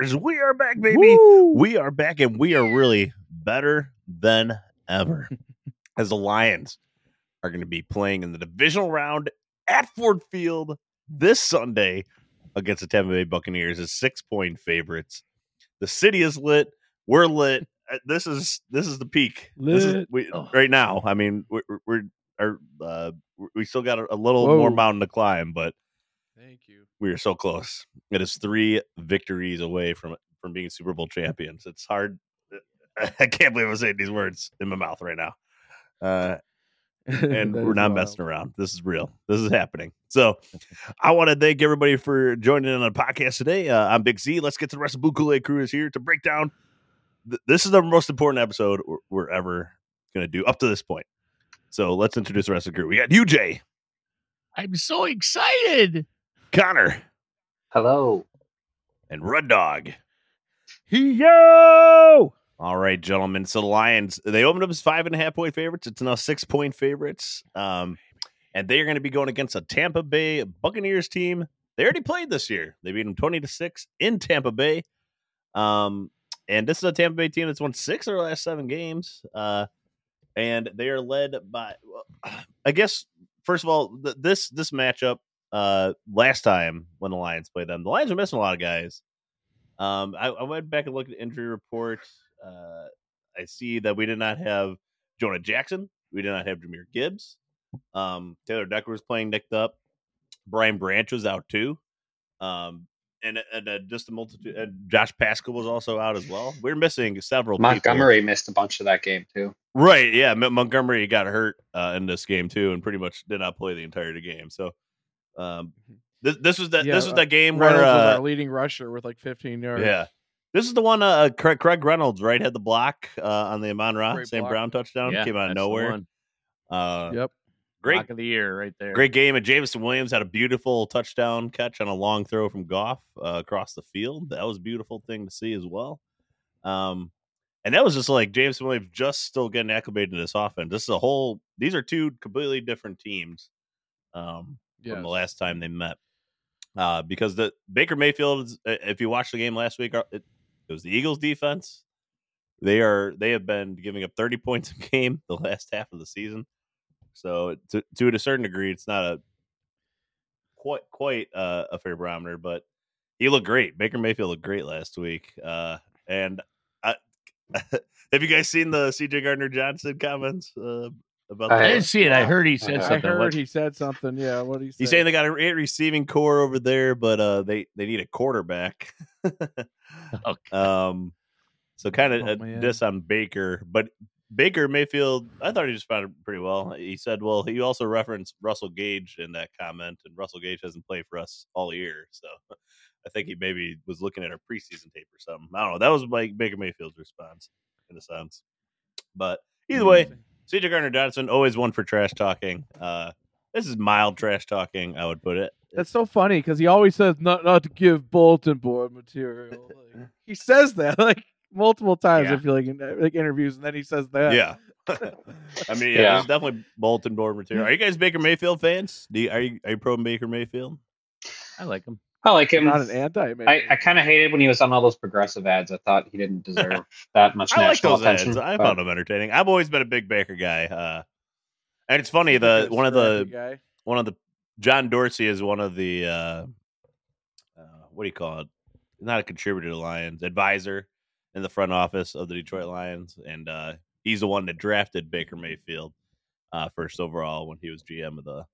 Drinkers! We are back, baby. We are back, and we are really better than ever. As the Lions are going to be playing in the divisional round at Ford Field this Sunday against the Tampa Bay Buccaneers as six point favorites. The city is lit. We're lit. Uh, This is this is the peak. This is we, Oh. right now. I mean, we're we're, are, uh, we still got a, a little more mountain to climb, but Thank you. We are so close. It is three victories away from from being Super Bowl champions. It's hard. I can't believe I'm saying these words in my mouth right now. Uh, and we're not wild. messing around. This is real. This is happening. So, I want to thank everybody for joining in on the podcast today. Uh, I'm Big Z. Let's get to the rest of Blue Kool Aid Crew is here to break down. Th- this is the most important episode we're, we're ever going to do up to this point. So let's introduce the rest of the crew. We got you, Jay, I'm so excited. Connor, Hello. and Rud Dog. Yo! All right, gentlemen. So the Lions, they opened up as five and a half point favorites. It's now six point favorites. Um, and they are going to be going against a Tampa Bay Buccaneers team. They already played this year. They beat them 20 to 6 in Tampa Bay. Um, and this is a Tampa Bay team that's won six of their last seven games. Uh, and they are led by, well, I guess, first of all, th- this this matchup uh, last time when the Lions played them, the Lions were missing a lot of guys. Um, I, I went back and looked at the injury report. Uh, I see that we did not have Jonah Jackson. We did not have Jahmyr Gibbs. Um, Taylor Decker was playing nicked up. Brian Branch was out too. Um, and and uh, just a multitude. And Josh Paschal was also out as well. We're missing several. people. Montgomery missed a bunch of that game too. Right. Yeah. Mon- Montgomery got hurt uh, in this game too, and pretty much did not play the entire game. So, um, this this was that Yeah, this was uh, that game Reynolds where was uh, our leading rusher with like 15 yards. yeah, this is the one. Uh, Craig, Craig Reynolds right had the block uh, on the Amon Ra Great St. block. Brown touchdown. Yeah, Came out of nowhere. Uh, Yep. great Lock of the year right there. Great game. And Jameson Williams had a beautiful touchdown catch on a long throw from Goff uh, across the field. That was a beautiful thing to see as well. Um, and that was just like Jameson Williams just still getting acclimated to this offense. This is a whole. These are two completely different teams um, from the last time they met. Uh, because the Baker Mayfield, if you watched the game last week, uh, it, it was the Eagles defense. They are they have been giving up 30 points a game the last half of the season. So to to a certain degree, it's not a quite quite uh, a fair barometer, but he looked great. Baker Mayfield looked great last week. Uh, and I, have you guys seen the CJ Gardner Johnson comments uh, about I I didn't see it. I heard he said I something. heard What- he said something. Yeah. What he said? He's saying they got a great receiving core over there, but uh, they they need a quarterback. Okay. um, so kind of Oh, uh, this on Baker, but Baker Mayfield, I thought he responded pretty well. He said, "Well, he also referenced Russell Gage in that comment, and Russell Gage hasn't played for us all year, so I think he maybe was looking at our preseason tape or something. I don't know. That was like Baker Mayfield's response in a sense, but either way, CJ Gardner Johnson, always one for trash talking. Uh, this is mild trash talking, I would put it. That's so funny because he always says not not to give bulletin board material. Like, he says that like multiple times. I feel like in like interviews, and then he says that. Yeah. I mean, yeah, Yeah. there's definitely bulletin board material. Are you guys Baker Mayfield fans? Do you, are you are you pro Baker Mayfield? I like him. I like him. not an anti. Maybe. I, I kind of hated when he was on all those progressive ads. I thought he didn't deserve that much I like national those attention. ads. I but- found them entertaining. I've always been a big Baker guy. Uh, and it's funny He's the one of the guy. one of the John Dorsey is one of the uh, uh, what do you call it? Not a contributor to Lions, advisor in the front office of the Detroit Lions, and uh, he's the one that drafted Baker Mayfield uh, first overall when he was GM of the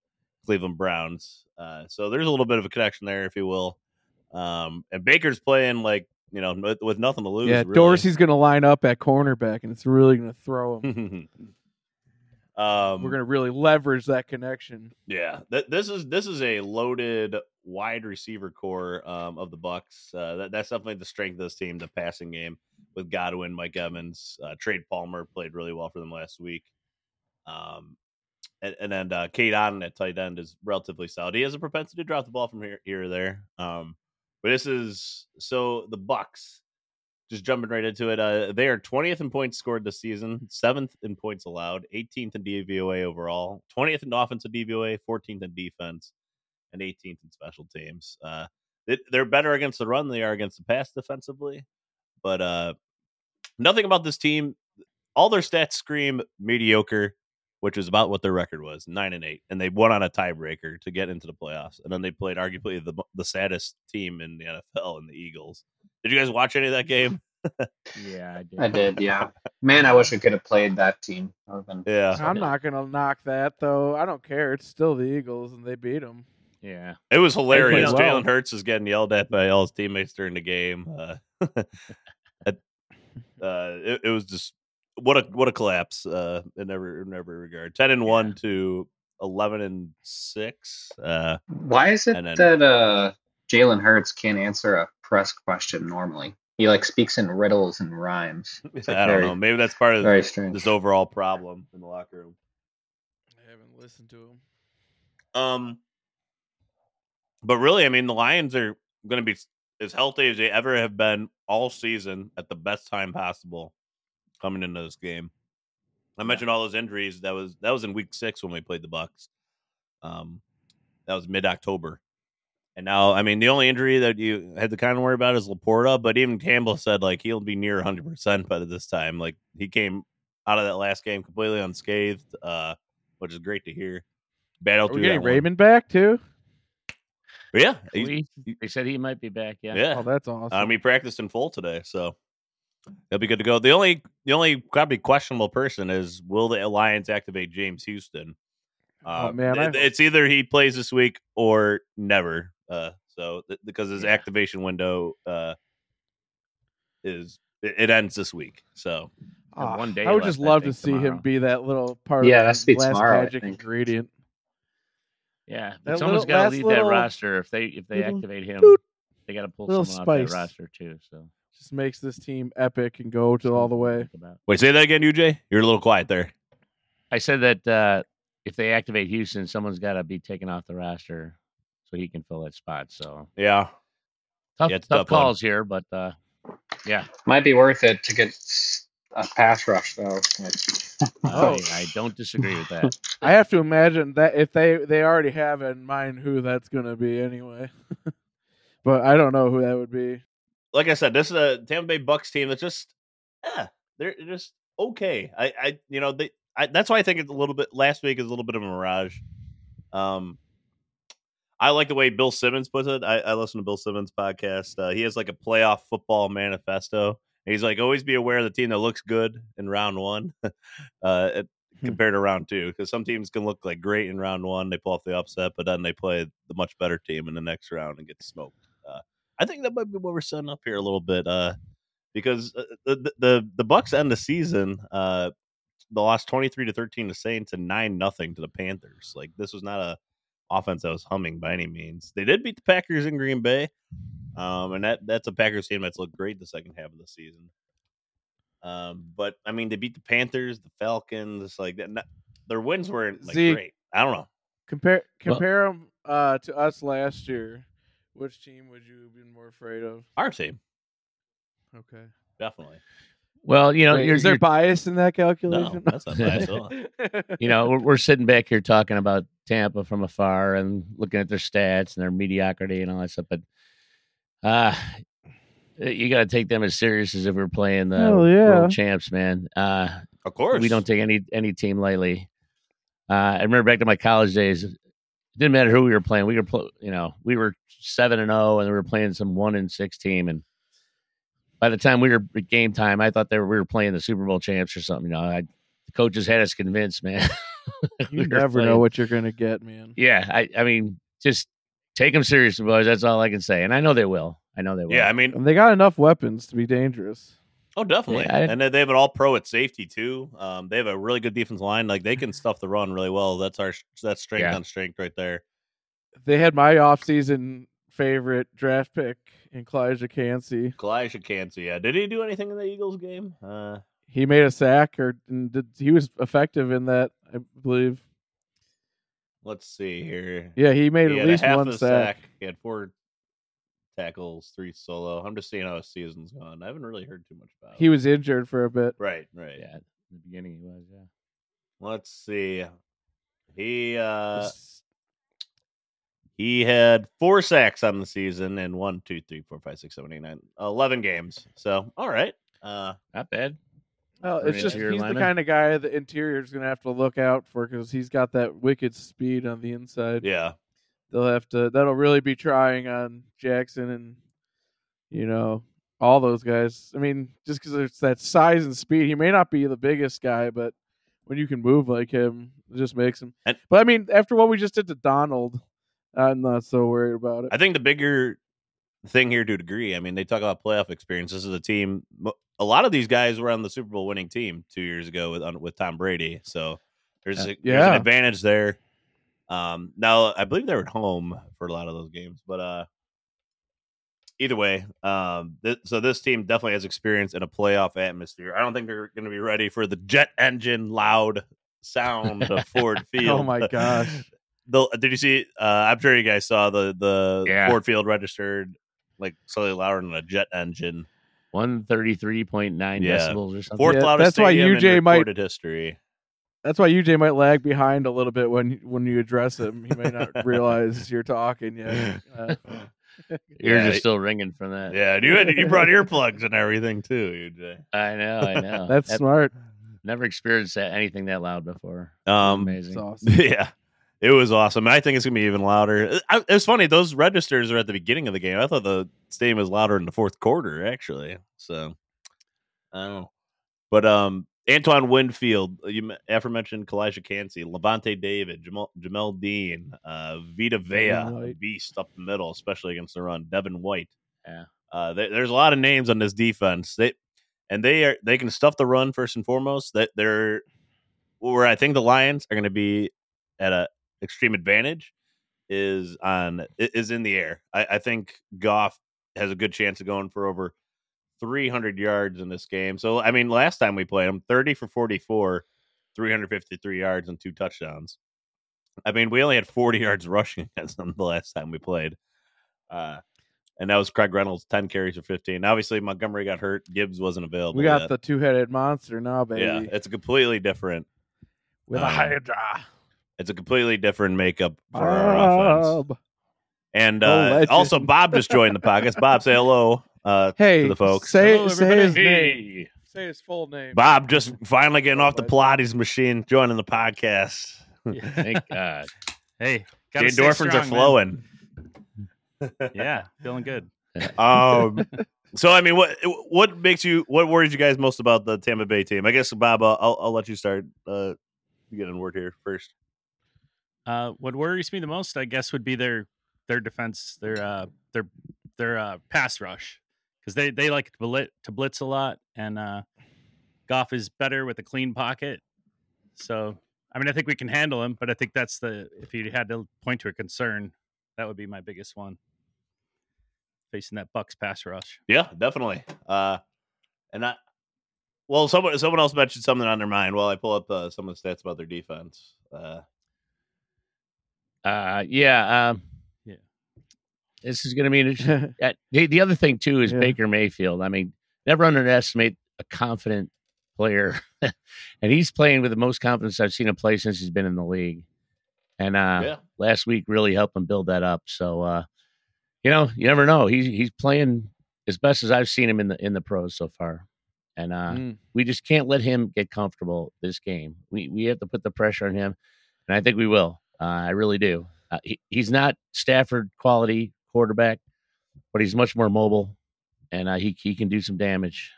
Cleveland Browns. Uh, so there's a little bit of a connection there, if you will. Um, and Baker's playing like you know with, with nothing to lose. Yeah, really. Dorsey's going to line up at cornerback, and it's really going to throw him. um, We're going to really leverage that connection. Yeah, th- this is this is a loaded wide receiver core um, of the Bucks. Uh, that, that's definitely the strength of this team, the passing game with Godwin, Mike Evans, uh, Trey Palmer played really well for them last week. Um, and, and then uh, Cade Otton at tight end is relatively solid. He has a propensity to drop the ball from here, here or there. Um, but this is so the Bucks. Just jumping right into it, uh, they are 20th in points scored this season, seventh in points allowed, 18th in DVOA overall, 20th in offensive DVOA, 14th in defense, and 18th in special teams. Uh, they, they're better against the run than they are against the pass defensively, but uh, nothing about this team. All their stats scream mediocre, which is about what their record was, nine and eight, and they won on a tiebreaker to get into the playoffs. And then they played arguably the the saddest team in the NFL in the Eagles. Did you guys watch any of that game? Yeah, I did. I did, yeah. Man, I wish we could have played that team. Been- Yeah, I'm not going to knock that, though. I don't care. It's still the Eagles, and they beat them. Yeah. it was hilarious. well. Jalen Hurts is getting yelled at by all his teammates during the game. Uh, uh, it, it was just what a what a collapse uh, in every in every regard. Ten and one to eleven and six. Uh, Why is it then- that uh, Jalen Hurts can't answer a press question normally? He like speaks in riddles and rhymes. It's like I don't very, know. Maybe that's part of very strange. this overall problem in the locker room. I haven't listened to them. Um, but really, I mean, the Lions are going to be as healthy as they ever have been all season at the best time possible coming into this game. I mentioned all those injuries. That was that was in week six when we played the Bucks. Um, that was mid October, and now I mean the only injury that you had to kind of worry about is Laporta. But even Campbell said like he'll be near 100 percent by this time. Like he came out of that last game completely unscathed, uh, which is great to hear. Battled Are we getting that one. Raymond back, too? But yeah, he- they said he might be back. Yeah. yeah. Oh, that's awesome. Um, he practiced in full today, so he'll be good to go. The only the only probably questionable person is will the Lions activate James Houston? Oh, Uh, man, it- hope- it's either he plays this week or never. Uh, so th- because his Yeah. activation window uh is it, it ends this week. So have Ah, one day I would left, just I love to think, see him be that little part Yeah, of that's the last tomorrow, magic ingredient. Yeah. That But someone's little- got to last lead little- that roster. If they if they little activate him, doot, they got to pull little someone off spice. that roster too. So Just makes this team epic and go to all the way. wait, say that again, UJ. You're a little quiet there. I said that uh, if they activate Houston, someone's got to be taken off the roster so he can fill that spot. So Yeah, tough, Yeah, tough tough calls here, but uh, yeah, Might be worth it to get a pass rush though. Like, Oh. I, I don't disagree with that. I have to imagine that if they they already have in mind who that's going to be anyway. but I don't know who that would be. Like I said, this is a Tampa Bay Bucks team that's just, yeah, they're just okay. I, I, you know, they. I, that's why I think it's a little bit. Last week is a little bit of a mirage. Um, I like the way Bill Simmons puts it. I, I listen to Bill Simmons podcast. Uh, he has like a playoff football manifesto. He's like, always be aware of the team that looks good in round one, uh, it- Hmm. compared to round two, because some teams can look like great in round one, they pull off the upset, but then they play the much better team in the next round and get smoked. Uh, I think that might be what we're setting up here a little bit, uh, because uh, the, the the Bucks end the season. Uh, they lost twenty three to thirteen to Saints and nine nothing to the Panthers. Like this was not a offense that was humming by any means. They did beat the Packers in Green Bay, um, and that that's a Packers team that's looked great the second half of the season. Um, but I mean, they beat the Panthers, the Falcons, like that. not- Their wins weren't like See- great. I don't know. Compare Well- compare them uh, to us last year. Which team would you have been more afraid of? Our team, Okay. definitely. Well, you know, Wait, you're, is there you're- bias in that No, calculation? that's not biased at all. you know, we're, we're sitting back here talking about Tampa from afar and looking at their stats and their mediocrity and all that stuff. But uh, you got to take them as serious as if we are playing the Hell yeah. world champs, man. Uh, Of course, we don't take any any team lightly. Uh, I remember back to my college days. It didn't matter who we were playing. We were, pl- you know, we were seven and zero, and we were playing some one and six team. And by the time we were at game time, I thought they were, we were playing the Super Bowl champs or something. You know, I, the coaches had us convinced, man. you We never know what you're gonna get, man. Yeah, I, I mean, just take them seriously, boys. That's all I can say, and I know they will. I know they will. Yeah, I mean, And they got enough weapons to be dangerous. Oh, definitely. Yeah, I- and they have an all pro at safety too. Um, they have a really good defense line. Like they can stuff the run really well. That's our that's strength Yeah. on strength right there. They had my offseason favorite draft pick in Calijah Kancey. Calijah Kancey, yeah. Did he do anything in the Eagles game? Uh, He made a sack, or and did, he was effective in that, I believe. let's see here. Yeah, he made he at least one a sack. He had four tackles, three solo. I'm just seeing how his season's gone. I haven't really heard too much about. He him. was injured for a bit. right, right. yeah. in the beginning, he was. Yeah. Let's see. He uh he had four sacks on the season and one, two, three, four, five, six, seven, eight, nine, eleven games. So all right. Uh Not bad. Well, it's just he's interior the kind of guy the interior's going to have to look out for because he's got that wicked speed on the inside. yeah. They'll have to. That'll really be trying on Jackson and you know all those guys. I mean, just because it's that size and speed, he may not be the biggest guy, but when you can move like him, it just makes him. And- but I mean, after what we just did to Donald, I'm not so worried about it. I think the bigger thing here to a degree, I mean, they talk about playoff experience. This is a team. A lot of these guys were on the Super Bowl winning team two years ago with on, with Tom Brady. So there's, uh, a, there's an advantage there. Um, now I believe they're at home for a lot of those games, but uh, either way, um, th- so this team definitely has experience in a playoff atmosphere. I don't think they're going to be ready for the jet engine loud sound of Ford Field. Oh my gosh. The, did you see? Uh, I'm sure you guys saw the the Yeah. Ford Field registered like slightly louder than a jet engine. One thirty three point nine Yeah. decibels or something. Fourth Yeah, loudest that's why stadium in UJ might- recorded history. That's why UJ might lag behind a little bit when when you address him. He may not realize you're talking yet. Uh, Ears Yeah, are still ringing from that. Yeah, you had, you brought earplugs and everything too, UJ. I know. I know. that's I've smart. never experienced that, anything that loud before. Um, Amazing. Awesome. yeah, it was awesome. I think it's gonna be even louder. I, it's funny; those registers are at the beginning of the game. I thought the stadium was louder in the fourth quarter, actually. So, I don't know. But um, Antoine Winfield, you m- aforementioned Calijah Kancey, Lavonte David, Jamal, Jamel Dean, uh, Vita Vea, Devin a White. beast up the middle, especially against the run. Devin White. Yeah. Uh, there- there's a lot of names on this defense. They and they are they can stuff the run first and foremost. That they're where I think the Lions are going to be at a extreme advantage is on is in the air. I, I think Goff has a good chance of going for over 300 yards in this game. So I mean, last time we played him, 30 for 44, 353 yards and two touchdowns. I mean, we only had 40 yards rushing against them the last time we played. Uh, and that was Craig Reynolds, 10 carries for 15. Obviously, Montgomery got hurt. Gibbs wasn't available. We got yet. the two headed monster now, baby. yeah, it's a completely different. With um, a Hydra. It's a completely different makeup for our offense. Bob. And uh, also, Bob just joined the podcast. Bob, say hello uh, Hey, to the folks. Say, Hello, say everybody. his name. Say his full name. Bob just finally getting off the Pilates machine, joining the podcast. Thank God. Hey, The endorphins strong, are man. flowing. Yeah, feeling good. Um, so I mean, what what makes you what worries you guys most about the Tampa Bay team? I guess Bob, uh, I'll I'll let you start. Uh, you get in word here first. Uh, what worries me the most, I guess, would be their their defense, their uh, their their uh, pass rush, because they they like to blitz, to blitz a lot, and uh, Goff is better with a clean pocket. So, I mean, I think we can handle him, but I think that's the if you had to point to a concern, that would be my biggest one. Facing that Bucks pass rush. Yeah, definitely. Uh, and I Well, someone someone else mentioned something on their mind. While I pull up uh, some of the stats about their defense. Uh, Uh, yeah. Um, Yeah. This is going to be the, the other thing too is Yeah. Baker Mayfield. I mean, never underestimate a confident player, and he's playing with the most confidence I've seen him play since he's been in the league. And uh, yeah, last week really helped him build that up. So, uh, you know, you never know. He's he's playing as best as I've seen him in the in the pros so far, and uh, Mm. we just can't let him get comfortable this game. We we have to put the pressure on him, and I think we will. Uh, I really do. Uh, he, he's not Stafford quality quarterback, but he's much more mobile, and uh, he he can do some damage.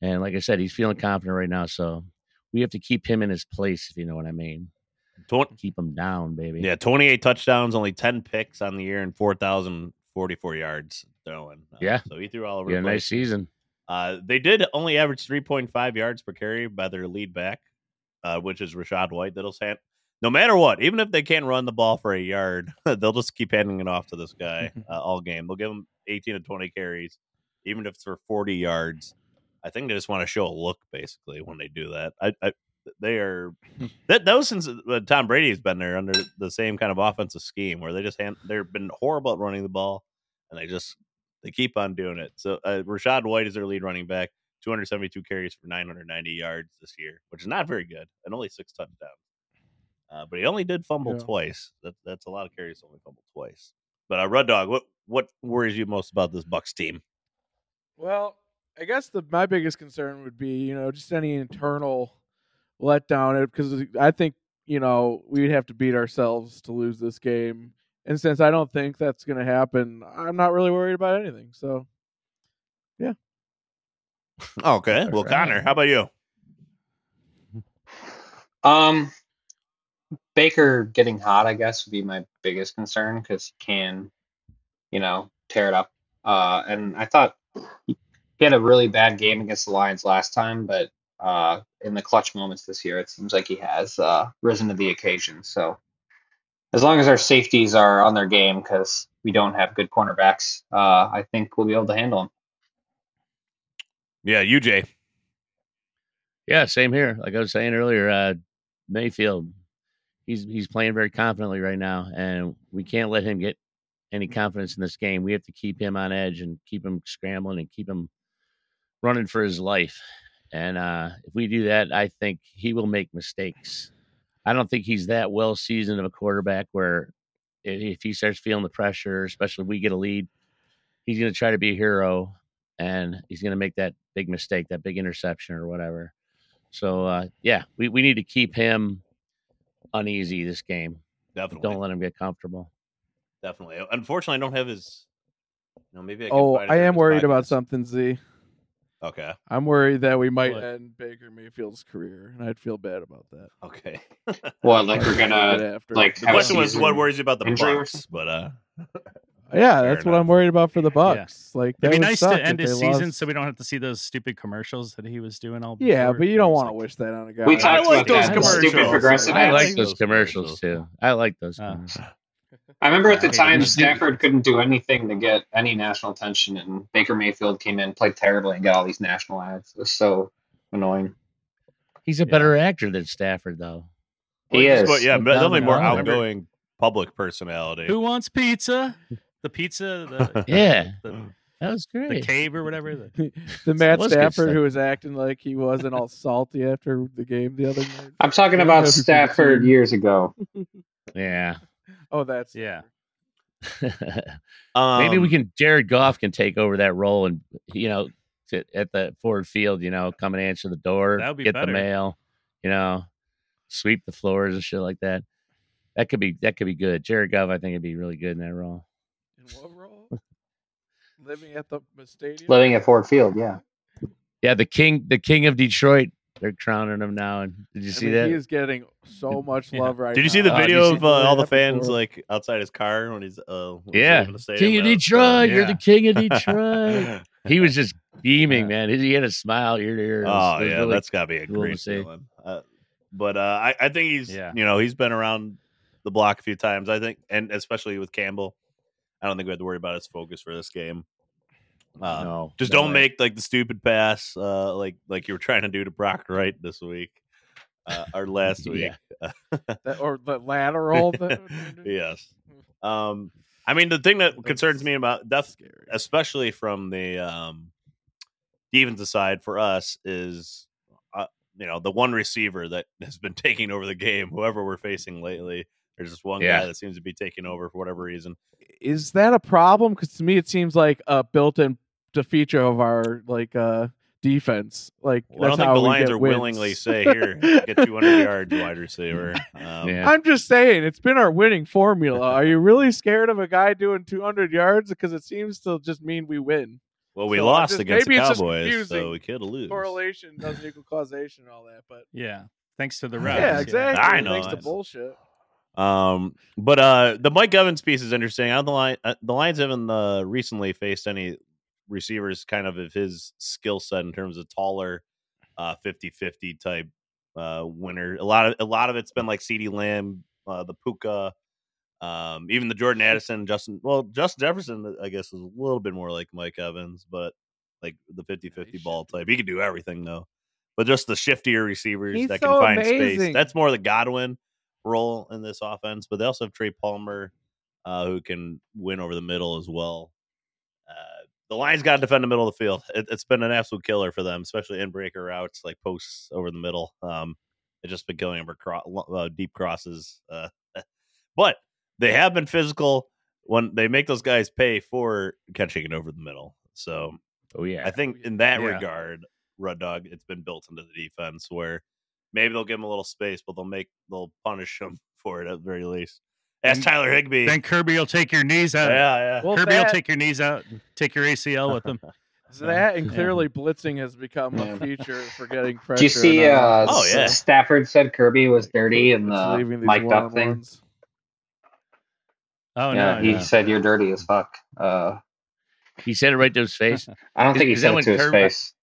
And like I said, he's feeling confident right now. So we have to keep him in his place, if you know what I mean. Twen- Keep him down, baby. yeah, twenty eight touchdowns, only ten picks on the year, and four thousand forty four yards throwing. Uh, Yeah. so he threw all over. yeah, the nice season. Uh, they did only average 3.5 yards per carry by their lead back, uh, which is Rachaad White. That'll. No matter what, even if they can't run the ball for a yard, they'll just keep handing it off to this guy uh, all game. They'll give him 18 to 20 carries, even if it's for 40 yards. I think they just want to show a look, basically, when they do that. I, I they are that that was since uh, Tom Brady's been there under the same kind of offensive scheme where they just hand they've been horrible at running the ball, and they just they keep on doing it. So uh, Rachaad White is their lead running back, 272 carries for 990 yards this year, which is not very good, and only six touchdowns. Uh, but he only did fumble Yeah. twice. That, that's a lot of carries. Only fumble twice. But uh, Red Dog, what what worries you most about this Bucks team? Well, I guess the my biggest concern would be you know just any internal letdown because I think you know we'd have to beat ourselves to lose this game, and since I don't think that's going to happen, I'm not really worried about anything. So yeah. Okay, well, All Connor, how about you? Um, Baker getting hot, I guess, would be my biggest concern because he can, you know, tear it up. Uh, and I thought he he had a really bad game against the Lions last time, but uh, in the clutch moments this year, it seems like he has uh, risen to the occasion. So as long as our safeties are on their game, because we don't have good cornerbacks, uh, I think we'll be able to handle him. Yeah, UJ. Yeah, same here. Like I was saying earlier, uh, Mayfield, he's he's playing very confidently right now, and we can't let him get any confidence in this game. We have to keep him on edge and keep him scrambling and keep him running for his life. And uh, if we do that, I think he will make mistakes. I don't think he's that well seasoned of a quarterback where if if he starts feeling the pressure, especially if we get a lead, he's going to try to be a hero and he's going to make that big mistake, that big interception or whatever. So uh, yeah, we, we need to keep him uneasy this game. Definitely. Don't let him get comfortable. Definitely. Unfortunately, I don't have his. You know, maybe I can oh, I am this worried about something. Z, Okay. I'm worried that we might What? end Baker Mayfield's career, and I'd feel bad about that. Okay. What, like we're gonna after. like The question was, what worries you about the injury Bucks? But uh, Yeah, Fair that's what. I'm worried about for the Bucks. Like that It'd be nice to end his season lost. so we don't have to see those stupid commercials that he was doing all. Day. Yeah, before. but you don't want to like- wish that on a guy. We I talked like about those that. the Stupid commercials. progressive I ads. like like those those commercials commercials. too. I like those. Uh, commercials. I remember at the time. Stafford couldn't do anything to get any national attention, and Baker Mayfield came in, played terribly, and got all these national ads. It was so annoying. He's a better actor than Stafford, though. He Well, is. But yeah, Like definitely more outgoing public personality. Who wants pizza? The pizza, the Yeah, the, that was great. the cave or whatever. The, the Matt Stafford who was acting like he wasn't all salty after the game the other night. I'm talking about Stafford years ago. Yeah. Oh, that's yeah, Maybe we Um, can. Jared Goff can take over that role, and you know, to, at the Ford Field, you know, come and answer the door, be get better. the mail, you know, sweep the floors and shit like that. That could be that could be good. Jared Goff, I think, it'd be really good in that role. In what role? Living at the stadium. Living at Ford Field, yeah. Yeah, the king, the king of Detroit. They're crowning him now. And did you I see mean, that? He is getting so much Yeah. love right Did you now. see the Uh, video you of uh, all the fans for him. like outside his car when he's uh when he's yeah, leaving the king of That was, Detroit. You're the king of Detroit. he was just beaming, Yeah. man. He, he had a smile ear to ear. Was- Oh yeah, really- that's gotta be a cool great see. feeling. Uh, but uh, I, I think he's Yeah. you know he's been around the block a few times. I think, and especially with Campbell, I don't think we have to worry about his focus for this game. Uh, no, Just no don't way. make like the stupid pass, uh, like like you were trying to do to Brock Wright this week, uh, or last week. Yeah. That, or the lateral. that- yes. Um, I mean, the thing that That's concerns me about death, scary. especially from the um, defensive side for us is, uh, you know, the one receiver that has been taking over the game. Whoever we're facing lately, there's just one Yeah. guy that seems to be taking over for whatever reason. Is that a problem? Because to me, it seems like a built-in to feature of our like uh defense. Like Well, I don't that's think the Lions are wins. willingly say here get 200 yards wide receiver. Um, Yeah. I'm just saying, it's been our winning formula. Are you really scared of a guy doing 200 yards? Because it seems to just mean we win. Well, we So lost just- against maybe the Cowboys, confusing. so we could lose. Correlation doesn't equal causation and all that, but Yeah. Thanks to the refs. yeah, exactly. I know, Thanks to bullshit. Um, but uh, the Mike Evans piece is interesting. I don't the line, uh, the Lions haven't uh, recently faced any receivers kind of of his skill set in terms of taller, uh, 50-50 type uh winner. A lot of a lot of it's been like CeeDee Lamb, uh, the Puka, um, even the Jordan Addison, Justin. Well, Justin Jefferson, I guess, is a little bit more like Mike Evans, but like the 50-50 ball type. He can do everything though. But just the shiftier receivers He's that so can find amazing. space. That's more the Godwin role in this offense. But they also have Trey Palmer, uh, who can win over the middle as well. Uh, the Lions got to defend the middle of the field. It, it's been an absolute killer for them, especially in breaker routes like posts over the middle. Um, it's just been going for cro- uh, deep crosses. Uh, but they have been physical when they make those guys pay for catching it over the middle. So Oh yeah. I think in that Yeah. regard, Red Dog, it's been built into the defense where maybe they'll give him a little space, but they'll make they'll punish him for it at the very least. Ask And Tyler Higbee. Then Kirby will take your knees out. yeah, yeah. Well, Kirby that, will take your knees out, and take your ACL with him. that and Yeah. clearly blitzing has become a Yeah. feature for getting pressure. Did you see? Uh, Oh, yeah. Stafford said Kirby was dirty in the leaving mic'd up thing. one-on-ones. Oh yeah, no, he no. said you're dirty as fuck. Uh, he said it right to his face. I don't think he Is that said it when to his Kirby- face.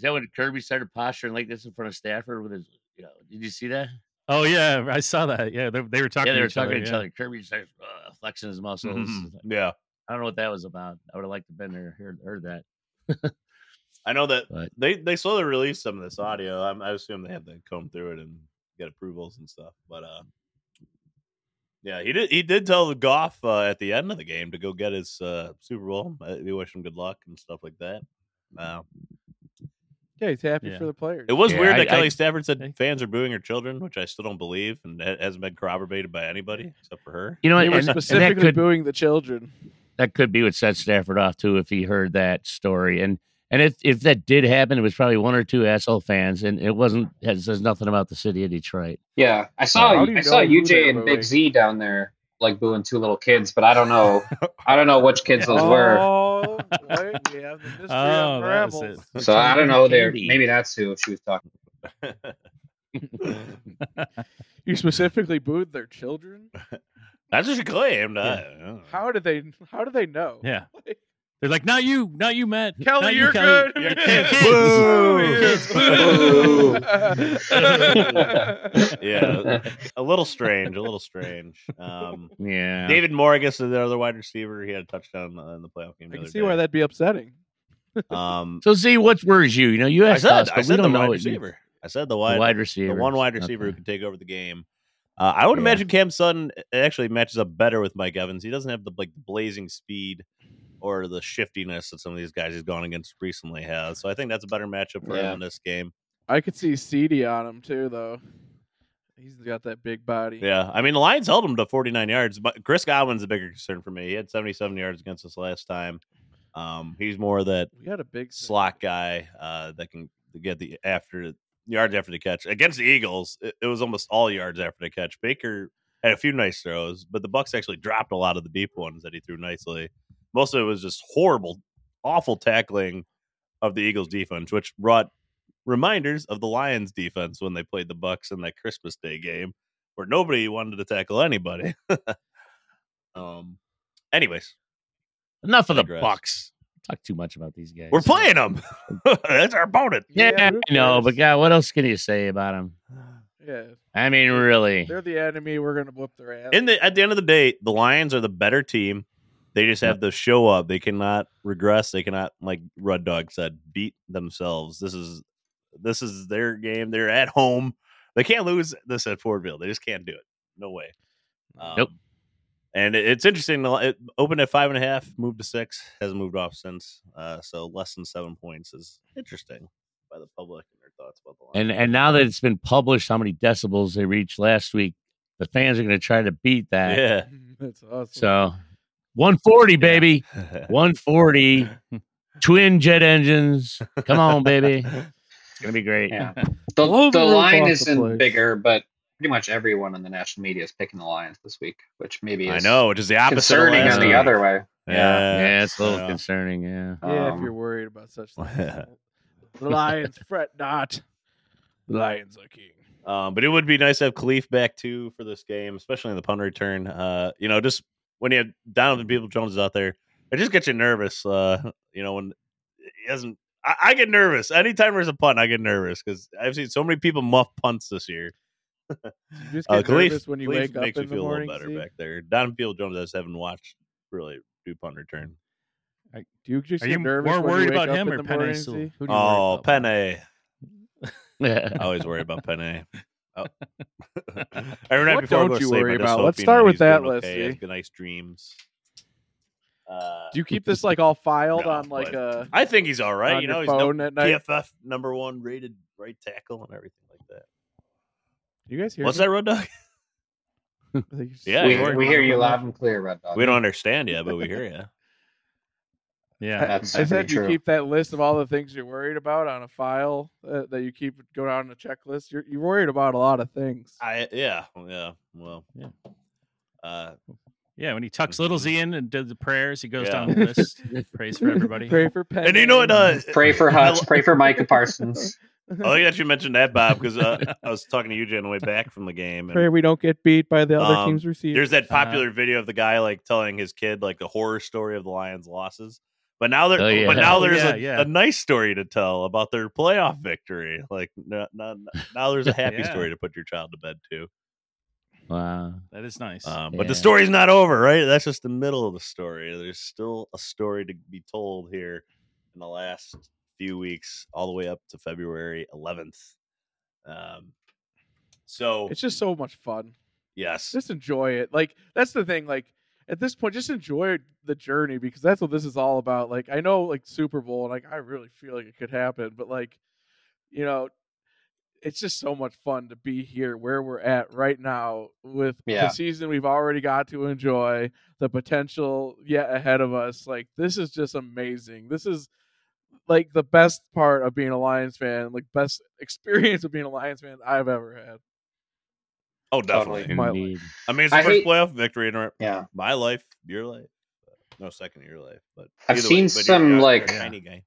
that when Kirby started posturing like this in front of Stafford with his? You know, did you see that? Oh yeah, I saw that. Yeah, they, they were talking. yeah, they to were each talking other, to each yeah. other. Kirby started uh, flexing his muscles. Mhm. Yeah. I don't know what that was about. I would have liked to have been there, heard, heard that. I know that But they they slowly released some of this audio. I'm, I assume they have to comb through it and get approvals and stuff. But uh, yeah, he did he did tell the Goff uh, at the end of the game to go get his uh, Super Bowl. Uh, he wished him good luck and stuff like that. Uh, Yeah, he's happy Yeah. for the players. it was Yeah, weird I- that Kelly I- Stafford said I- fans are booing her children, which I still don't believe, and it hasn't been corroborated by anybody except for her. you know, they were specifically could booing the children. that could be what set Stafford off too if he heard that story. And and if if that did happen, it was probably one or two asshole fans, and it wasn't has says nothing about the city of Detroit. Yeah, I saw How you I saw know who they're UJ and? Big Z down there like booing two little kids, but I don't know. I don't know which kids those were. Oh, wait, we have the mystery Oh, that was unraveled. it. So I don't know. There, maybe that's who she was talking. You specifically booed their children. That's what she claimed. Yeah. I don't. How did they? How do they know? Yeah. They're like, not you, not you, Matt. Kelly, Not you, you're Kelly. good. Your kids. Boo. Kids. Boo. yeah, a little strange, a little strange. Um, Yeah, David Moore, I guess, is the other wide receiver. He had a touchdown in the playoff game. I can other see why that'd be upsetting. Um, So see what worries you. You know, you I asked said, us, I but said we the don't wide know. receiver. I said the The wide, wide the one wide receiver who Okay. can take over the game. Uh, I would Yeah. imagine Cam Sutton actually matches up better with Mike Evans. He doesn't have the like blazing speed or the shiftiness that some of these guys he's gone against recently has. So I think that's a better matchup for Yeah. him in this game. I could see CD on him too, though. He's got that big body. Yeah, I mean the Lions held him to 49 yards, but Chris Godwin's a bigger concern for me. He had 77 yards against us last time. Um, he's more that We got a big slot guy uh, that can get the after yards after the catch against the Eagles. It, it was almost all yards after the catch. Baker had a few nice throws, but the Bucks actually dropped a lot of the deep ones that he threw nicely. Most of it was just horrible, awful tackling of the Eagles defense, which brought reminders of the Lions defense when they played the Bucks in that Christmas Day game, where nobody wanted to tackle anybody. um. Anyways, Enough of the. Bucks. Talk too much about these guys. we're playing them. That's our opponent. Yeah, Yeah, I know, but God, what else can you say about them? Yeah, I mean, really. they're the enemy. We're gonna whip their ass. in the at the end of the day, the Lions are the better team. They just have to show up. They cannot regress. They cannot, like Rud Dog said, beat themselves. This is this is their game. They're at home. They can't lose this at Ford Field. They just can't do it. No way. Nope. Um, And it's interesting. It opened at five and a half, moved to six, hasn't moved off since. Uh, so less than seven points is interesting by the public and their thoughts about the line. And and now that it's been published how many decibels they reached last week, the fans are going to try to beat that. yeah. That's awesome. So 140, baby. 140. Twin jet engines. Come on, baby. It's going to be great. Yeah. The, the the line isn't place. bigger, but pretty much everyone in the national media is picking the Lions this week, which maybe I know, which is the opposite. concerning last on the other way. Yeah. Yeah, it's a little Yeah. concerning. Yeah. yeah, if Um, you're worried about such things. the Lions fret not. The Lions are king. Um, but it would be nice to have Khalif back too for this game, especially in the punt return. Uh, you know, just when you have Donovan Peoples-Jones out there, it just gets you nervous. Uh, you know, when he hasn't. I, I get nervous anytime there's a punt. I get nervous because I've seen so many people muff punts this year. You just Uh, get Khalif, nervous when you Khalif wake up makes in me the feel morning. a little better Steve? back there. Donovan Peoples-Jones, I just haven't watched really do punt return. I, Do you just Are you nervous more when worried about him or the Penny morning, Sewell? Steve? Who do you worry Oh, about? Penei. I always worry about Penei. Oh. Every night What before I don't go to you sleep, worry I just about? hope, Let's you start know, with he's doing that list, Okay, has see? good nice dreams. Uh, Do you keep this like all filed No, on like but a I think he's all right. on You know, your he's no phone at night? PFF number one rated right tackle and everything like that. You guys hear? What's me? that, Road Dog? I think you're Yeah, we, we hear you loud and clear, Red Dog. We don't understand yet, but we hear you. Yeah. That's I said you true. keep that list of all the things you're worried about on a file uh, that you keep go down a checklist. You're you're worried about a lot of things. I yeah yeah well Yeah. Uh, Yeah, when he tucks Little Z in and does the prayers, he goes Yeah. down the list, prays for everybody. Pray for Penny. and you know what? Uh, Pray for I Hutch. Pray for Micah Parsons. I like that you mentioned that, Bob, because uh, I was talking to you on the way back from the game. Pray we don't get beat by the other Um, team's receivers. there's that Uh-huh. popular video of the guy like telling his kid like the horror story of the Lions' losses. But now there, Oh, yeah. but now there's yeah, a, yeah. a nice story to tell about their playoff victory. Like no, no, now there's a happy Yeah. story to put your child to bed to. Wow. That is nice. Um, but the story's not over, right? That's just the middle of the story. There's still a story to be told here in the last few weeks, all the way up to February 11th. Um, so it's just so much fun. yes, Just enjoy it. Like that's the thing. Like at this point, just enjoy the journey because that's what this is all about. Like I know, like Super Bowl, and like I really feel like it could happen, but like you know, it's just so much fun to be here where we're at right now with Yeah. the season we've already got to enjoy, the potential yet ahead of us. Like this is just amazing. This is like the best part of being a Lions fan, like best experience of being a Lions fan I've ever had. Oh definitely. Totally. My Indeed. I mean, it's the I first hate- playoff victory in our- Yeah. my life, your life, no second of your life. But I've seen but you're- some, you're like- tiny guy.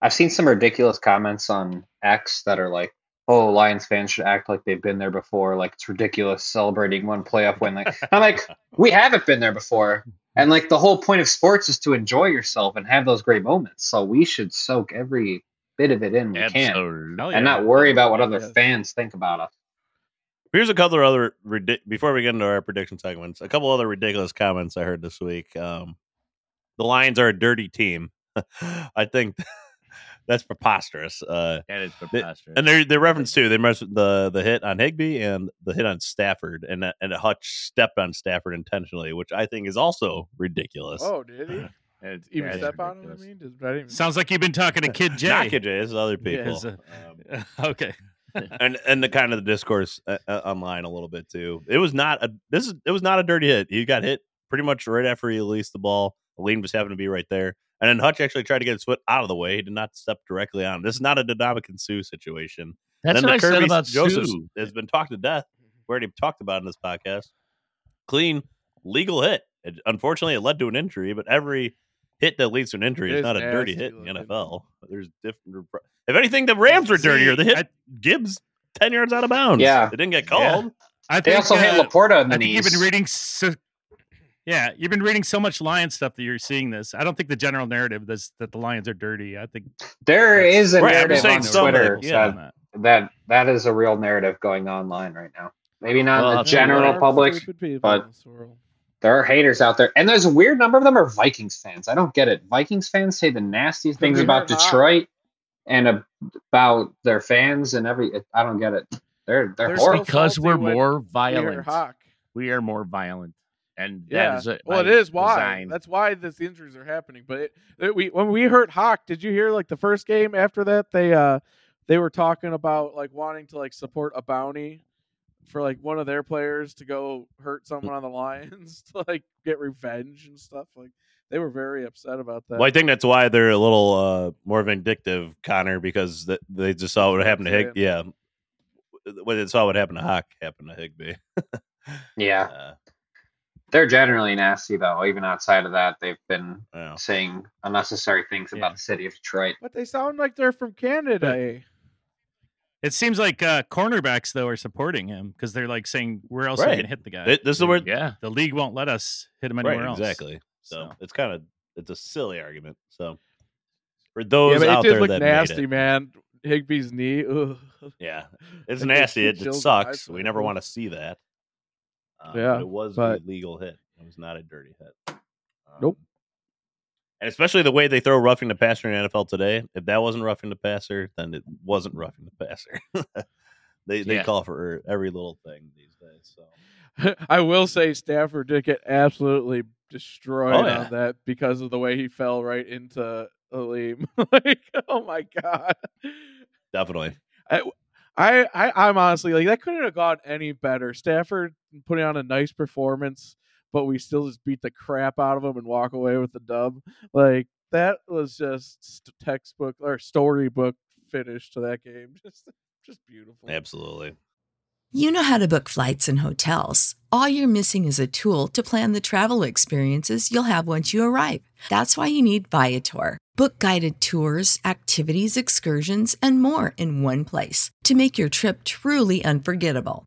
I've seen some ridiculous comments on X that are like, "Oh, Lions fans should act like they've been there before. Like it's ridiculous celebrating one playoff win." Like I'm like, we haven't been there before, and like the whole point of sports is to enjoy yourself and have those great moments. So we should soak every bit of it in we can, Absolutely. Hell and not worry about what other fans think about us. Here's a couple of other before we get into our prediction segments. A couple other ridiculous comments I heard this week. Um, the Lions are a dirty team. I think that's preposterous. Uh, That is They- preposterous. and they're they reference too. They mentioned the the hit on Higbee and the hit on Stafford, and that- and Hutch stepped on Stafford intentionally, which I think is also ridiculous. Oh, did he? That's- Even that's step on him? I mean, Did- I even- Sounds like you've been talking to Kid J. Not Kid J, it's other people. it's a- Um, okay. and and the kind of the discourse uh, uh, online a little bit too. It was not a this is it was not a dirty hit. He got hit pretty much right after he released the ball. Lean just happened to be right there, and then Hutch actually tried to get his foot out of the way. He did not step directly on. him. This is not a Ndamukong Suh situation. That's what the I Kirby said about Joseph Sue. has been talked to death. We already talked about in this podcast. Clean legal hit. It, unfortunately, it led to an injury, but every hit that leads to an injury is is not a dirty hit in the looking. NFL. There's different. If anything, the Rams were dirtier. The See, hit I- Gibbs ten yards out of bounds. Yeah. they didn't get called. I They think, also hit uh, Laporta in I the think knees. you've been reading. So, yeah, you've been reading so much Lions stuff that you're seeing this. I don't think the general narrative is that the Lions are dirty. I think there is a Right, narrative on some of it, Twitter yeah. that, that. that that is a real narrative going online right now. Maybe not Well, in the general public, Stupid people but- in this world. There are haters out there, and there's a weird number of them are Vikings fans. I don't get it. Vikings fans say the nastiest things about heard Hawk. Detroit and about their fans and every. I don't get it. They're they're They're horrible. so because we're more violent. Hawk. We are more violent, and Yeah. that is it. well, it by is why. design. That's why this injuries are happening. But it, it- we when we heard Hawk, did you hear like the first game after that they uh they were talking about like wanting to like support a bounty for like one of their players to go hurt someone on the Lions to like get revenge and stuff. Like they were very upset about that. Well, I think that's why they're a little uh, more vindictive, Connor, because th- they just saw what happened to Hig. Yeah, when they saw what happened to Hawk happened to Higbee. Yeah, Uh, they're generally nasty though. Even outside of that, they've been yeah. saying unnecessary things Yeah. about the city of Detroit. but they sound like they're from Canada. eh? It seems like uh, cornerbacks though are supporting him because they're like saying, "Where else are we Right. gonna hit the guy? Th- This is where yeah. the league won't let us hit him anywhere right, else." exactly. So, So- it's kind of it's a silly argument. So for Yeah, those but it out did there look that made nasty, it, man. Higbee's knee. Ugh. yeah, it's It nasty. It, it chills in my sucks. We never want to see that. Um, but Yeah, it was but- a legal hit. It was not a dirty hit. Um, Nope. And especially the way they throw roughing the passer in NFL today. If that wasn't roughing the passer, then it wasn't roughing the passer. they they Yeah. call for every little thing these days. So I will say Stafford did get absolutely destroyed Oh, yeah. on that because of the way he fell right into Alim. like, oh my god. definitely. I, I I'm honestly like that couldn't have gone any better. Stafford putting on a nice performance, but we still just beat the crap out of them and walk away with the dub. Like that was just st- textbook or storybook finish to that game. Just just beautiful. Absolutely. You know how to book flights and hotels. All you're missing is a tool to plan the travel experiences you'll have once you arrive. That's why you need Viator. Book guided tours, activities, excursions, and more in one place to make your trip truly unforgettable.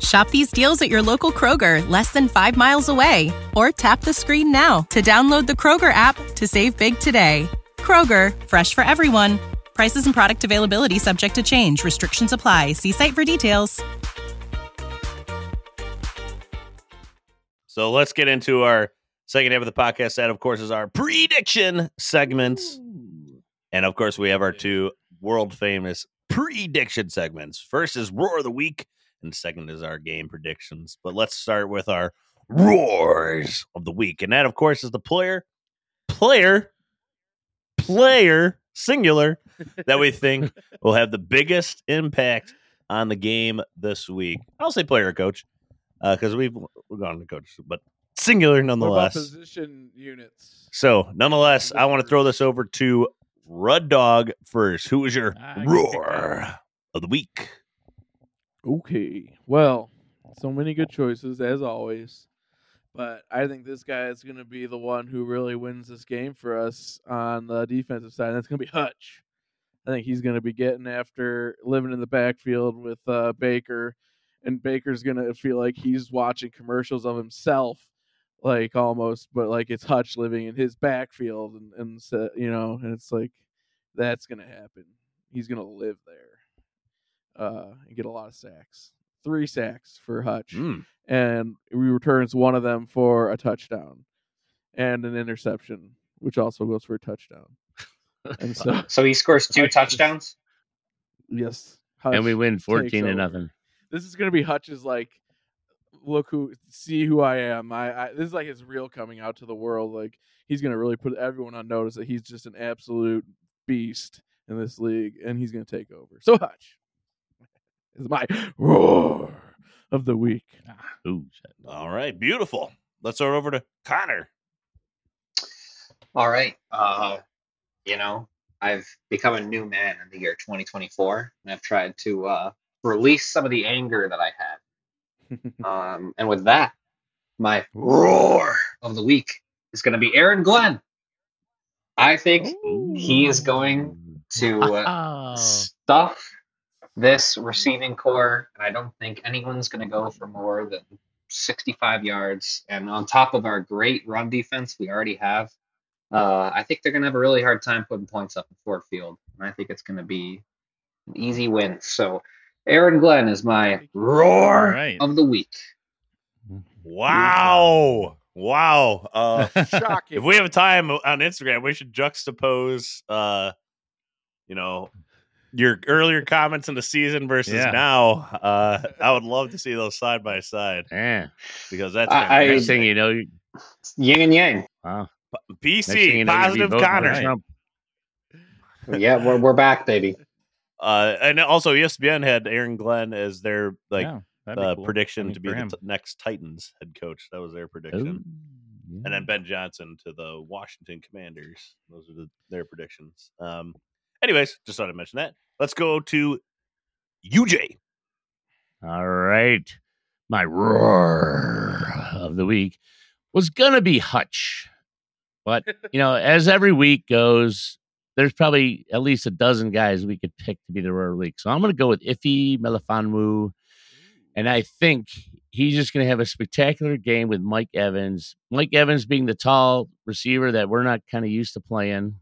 Shop these deals at your local Kroger, less than 5 miles away, or tap the screen now to download the Kroger app to save big today. Kroger, fresh for everyone. Prices and product availability subject to change. Restrictions apply. See site for details. So let's get into our second half of the podcast. That, of course, is our prediction segments. And of course, we have our two world famous prediction segments. First is Roar of the Week, and second is our game predictions. But let's start with our Roars of the Week. And that, of course, is the player, player, player, singular, that we think will have the biggest impact on the game this week. I'll say player or coach because we've we've gone to coach, but singular nonetheless. position units? So, nonetheless, I want to throw this over to Rud Dog first. Who is your Ah, I can take roar of the week? Okay. Well, so many good choices as always. But I think this guy is going to be the one who really wins this game for us on the defensive side. And that's going to be Hutch. I think he's going to be getting after living in the backfield with uh, Baker, and Baker's going to feel like he's watching commercials of himself, like almost, but like it's Hutch living in his backfield, and and so, you know, and it's like that's going to happen. He's going to live there uh, and get a lot of sacks. Three sacks for Hutch, Mm, and he returns one of them for a touchdown and an interception, which also goes for a touchdown. And so, So he scores two Hutch is- touchdowns. yes, and we win 14 to nothing. This is gonna be Hutch's like, look who, see who I am. I, I this is like his real coming out to the world. Like he's gonna really put everyone on notice that he's just an absolute beast, in this league, and he's going to take over. So Hutch is my roar of the week. Ooh. All right, beautiful. Let's throw it over to Connor. All right. Uh, you know, I've become a new man in the year 2024, and I've tried to uh, release some of the anger that I had. Um, and with that, my roar of the week is going to be Aaron Glenn. I think he is going to uh, stuff this receiving core, and I don't think anyone's going to go for more than 65 yards. And on top of our great run defense we already have, uh, I think they're going to have a really hard time putting points up in Ford Field. And I think it's going to be an easy win. So, Aaron Glenn is my roar All right. of the week. Wow. Wow. Uh, Shocking. if we have time on Instagram, we should juxtapose, uh, you know, your earlier comments in the season versus Yeah. now. Uh, I would love to see those side by side Yeah. because that's I- I- Next thing you know, you, Yin and yang. wow. Next thing PC you know, you're gonna be positive voting Connor. Trump. Yeah, we're, we're back, baby. Uh, and also ESPN had Aaron Glenn as their like Yeah, uh, cool. prediction I mean, to be the t- next Titans head coach. That was their prediction. Ooh, and then Ben Johnson to the Washington Commanders. Those are the, their predictions. Um, anyways, just thought I'd mention that. Let's go to UJ. All right. My roar of the week was going to be Hutch. But, you know, as every week goes, there's probably at least a dozen guys we could pick to be the roar of the week. So I'm going to go with Iffy Melifonwu. And I think he's just going to have a spectacular game with Mike Evans. Mike Evans being the tall receiver that we're not kind of used to playing.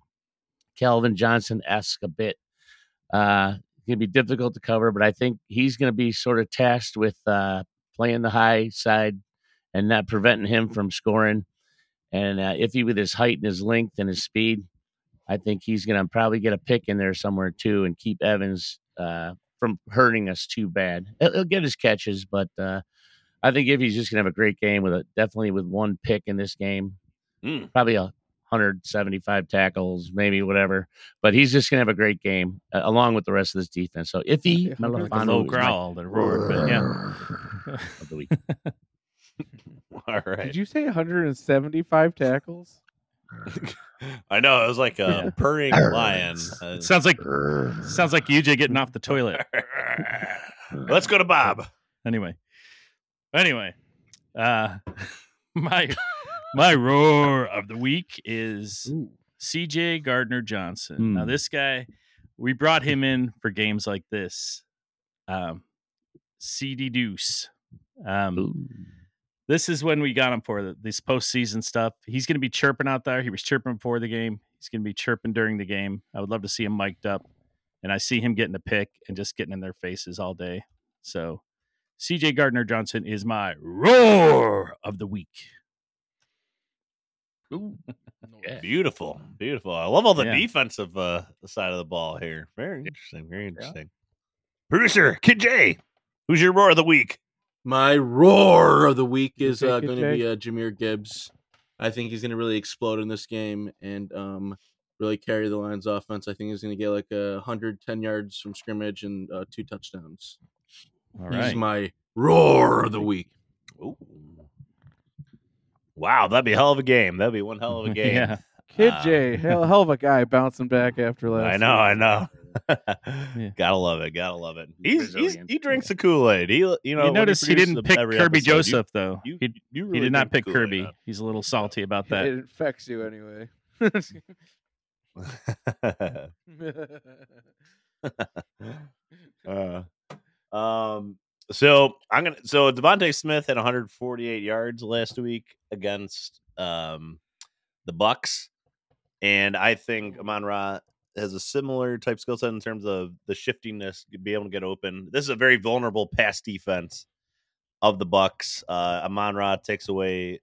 Calvin Johnson esque a bit. Uh, going to be difficult to cover, but I think he's going to be sort of tasked with uh, playing the high side and not preventing him from scoring. And uh, if he, with his height and his length and his speed, I think he's going to probably get a pick in there somewhere too and keep Evans uh, from hurting us too bad. He'll, he'll get his catches, but uh, I think if he's just going to have a great game with a definitely with one pick in this game, Mm. probably a 175 tackles, maybe whatever. But he's just going to have a great game uh, along with the rest of this defense. So if he Yeah, Like a low my growl that roared, but yeah. of the week. All right. Did you say 175 tackles? I know it was like a Yeah. purring lion. Uh, sounds like sounds like UJ getting off the toilet. Let's go to Bob. Anyway, anyway, uh, my my roar of the week is C.J. Gardner Johnson. Now Hmm. this guy, we brought him in for games like this. Um, CD Deuce. Um, this is when we got him for the, this postseason stuff. He's going to be chirping out there. He was chirping before the game. He's going to be chirping during the game. I would love to see him mic'd up, and I see him getting a pick and just getting in their faces all day. So, CJ Gardner Johnson is my roar of the week. Yeah. Beautiful, beautiful. I love all the Yeah. defensive uh, side of the ball here. Very interesting. Very interesting. Producer Kid J, who's your roar of the week? My roar of the week is uh, going to be uh, Jahmyr Gibbs. I think he's going to really explode in this game and um, really carry the Lions' offense. I think he's going to get like a 110 yards from scrimmage and uh, two touchdowns. All He's right. my roar of the week. Ooh. Wow, that'd be a hell of a game. That'd be one hell of a game. yeah. Kid Uh, J, hell, hell of a guy bouncing back after last. I know, I know. Yeah. Gotta love it. Gotta love it. He's He's, he's he drinks the Kool Aid. He, you know, you notice he produces didn't pick Kirby episode, you- Joseph, though. You, he, you he did not pick Kool-Aid, Kirby. He's a little salty about that. It that. infects you anyway. uh, um. So I'm gonna. So DeVonta Smith had 148 yards last week against um the Bucs, and I think Amon Ra has a similar type skill set in terms of the shiftiness, be able to get open. This is a very vulnerable pass defense of the Bucs. Uh, Amon Ra takes away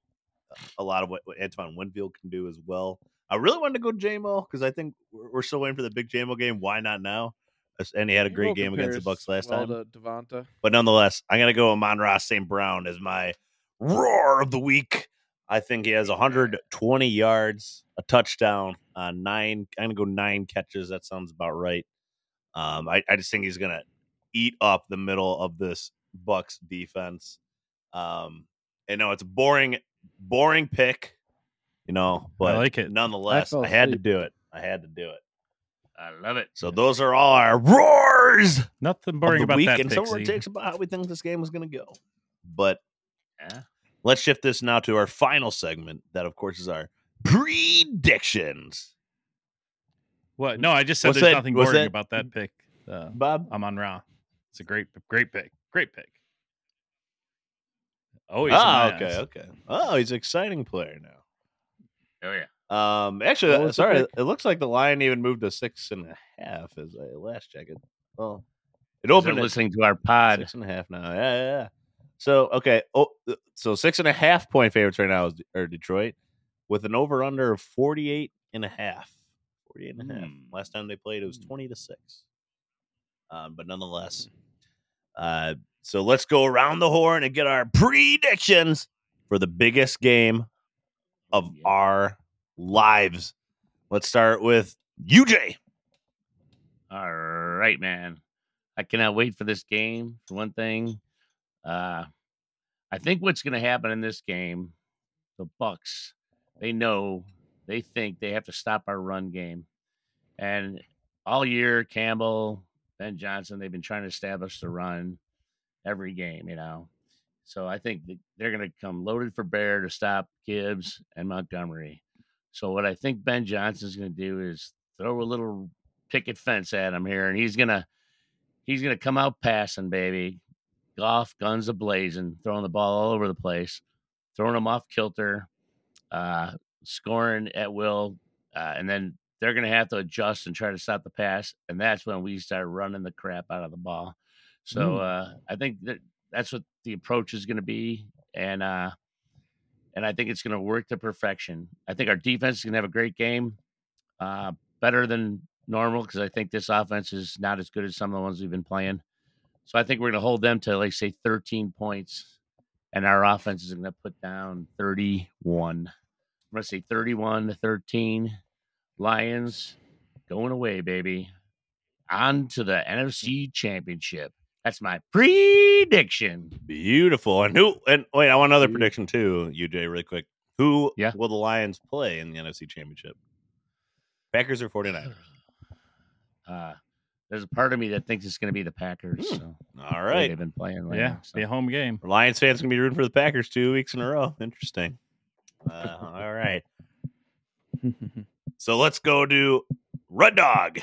a lot of what, what Antoine Winfield can do as well. I really wanted to go Jamo because I think we're, we're still waiting for the big Jamo game. Why not now? As- And he had a Hero great game against the Bucs last well time. Devonta. But nonetheless, I'm gonna go Amon Ra St. Brown as my roar of the week. I think he has 120 yards, a touchdown, uh, nine. I'm gonna go nine catches. That sounds about right. Um, I, I just think he's gonna eat up the middle of this Bucs defense. Um, and no, it's a boring, boring pick, you know, but like it. nonetheless, I I, had to do it. I had to do it. I love it. So those are all our roars Nothing of boring the about week, that. and some of our Pixie. takes about how we think this game was going to go. But Yeah. let's shift this now to our final segment. That, of course, is our predictions. What? No, I just said What's there's that- nothing what's boring that? about that pick. Uh, Bob, Amon Ra. It's a great, great pick. Great pick. Oh, he's ah, okay, okay. Oh, he's an exciting player now. Oh yeah. Um, actually, uh, sorry, it looks like the line even moved to six and a half as I last checked it. Well, it opened listening to our pod. six and a half now. Yeah, yeah, yeah. So okay, oh, so six and a half point favorites right now is are Detroit with an over under of 48 and a half. 48 and a half. Hmm. Last time they played, it was 20 to six. Um, but nonetheless, uh, so let's go around the horn and get our predictions for the biggest game of Yeah. our lives. Let's start with UJ. All right, man. I cannot wait for this game. For one thing, uh, I think what's going to happen in this game, the Bucs, they know they think they have to stop our run game, and all year Campbell, Ben Johnson, they've been trying to establish the run every game, you know. So I think they're going to come loaded for bear to stop Gibbs and Montgomery. So what I think Ben Johnson's going to do is throw a little picket fence at him here, and he's gonna he's gonna come out passing, baby. Goff guns a blazing, throwing the ball all over the place, throwing him off kilter, uh, scoring at will, uh, and then they're gonna have to adjust and try to stop the pass, and that's when we start running the crap out of the ball. So uh, I think that that's what the approach is going to be, and uh, and I think it's going to work to perfection. I think our defense is going to have a great game, uh, better than normal because I think this offense is not as good as some of the ones we've been playing. So I think we're going to hold them to like say 13 points, and our offense is going to put down 31. I'm going to say 31 to 13. Lions going away, baby. On to the NFC Championship. That's my prediction. Beautiful. And who? And wait, I want another prediction too, UJ, really quick. Who Yeah. will the Lions play in the NFC Championship? Packers or 49ers? Uh, there's a part of me that thinks it's going to be the Packers. Hmm. So, All the they've been playing. Lately, Yeah, so. be a home game. Lions fans gonna be rooting for the Packers two weeks in a row. Interesting. Uh, all right. So let's go to Red Dog.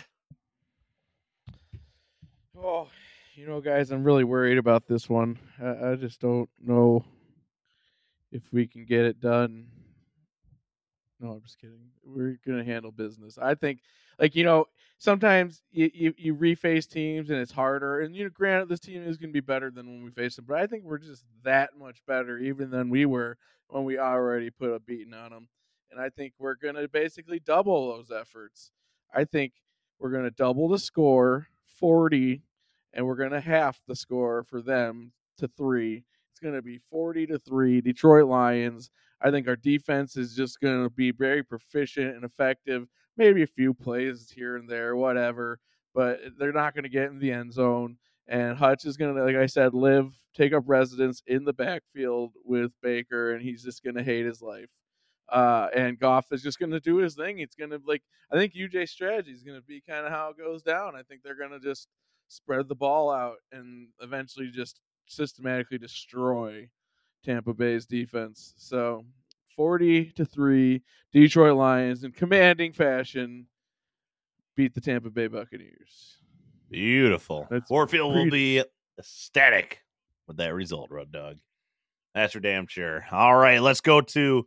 Oh, you know, guys, I'm really worried about this one. I, I just don't know if we can get it done. No, I'm just kidding. We're gonna handle business. I think, like you know, sometimes you, you you reface teams and it's harder. And you know, granted, this team is gonna be better than when we faced them, but I think we're just that much better even than we were when we already put a beating on them. And I think we're gonna basically double those efforts. I think we're gonna double the score, 40, and we're gonna half the score for them to three. It's gonna be 40 to three. Detroit Lions. I think our defense is just going to be very proficient and effective. Maybe a few plays here and there, whatever, but they're not going to get in the end zone. And Hutch is going to, like I said, live, take up residence in the backfield with Baker, and he's just going to hate his life. Uh, and Goff is just going to do his thing. It's going to like I think UJ's strategy is going to be kind of how it goes down. I think they're going to just spread the ball out and eventually just systematically destroy Tampa Bay's defense. So 40 to 3, Detroit Lions in commanding fashion beat the Tampa Bay Buccaneers. Beautiful. That's Warfield will be ecstatic with that result, Red Dog. That's for damn sure. All right, let's go to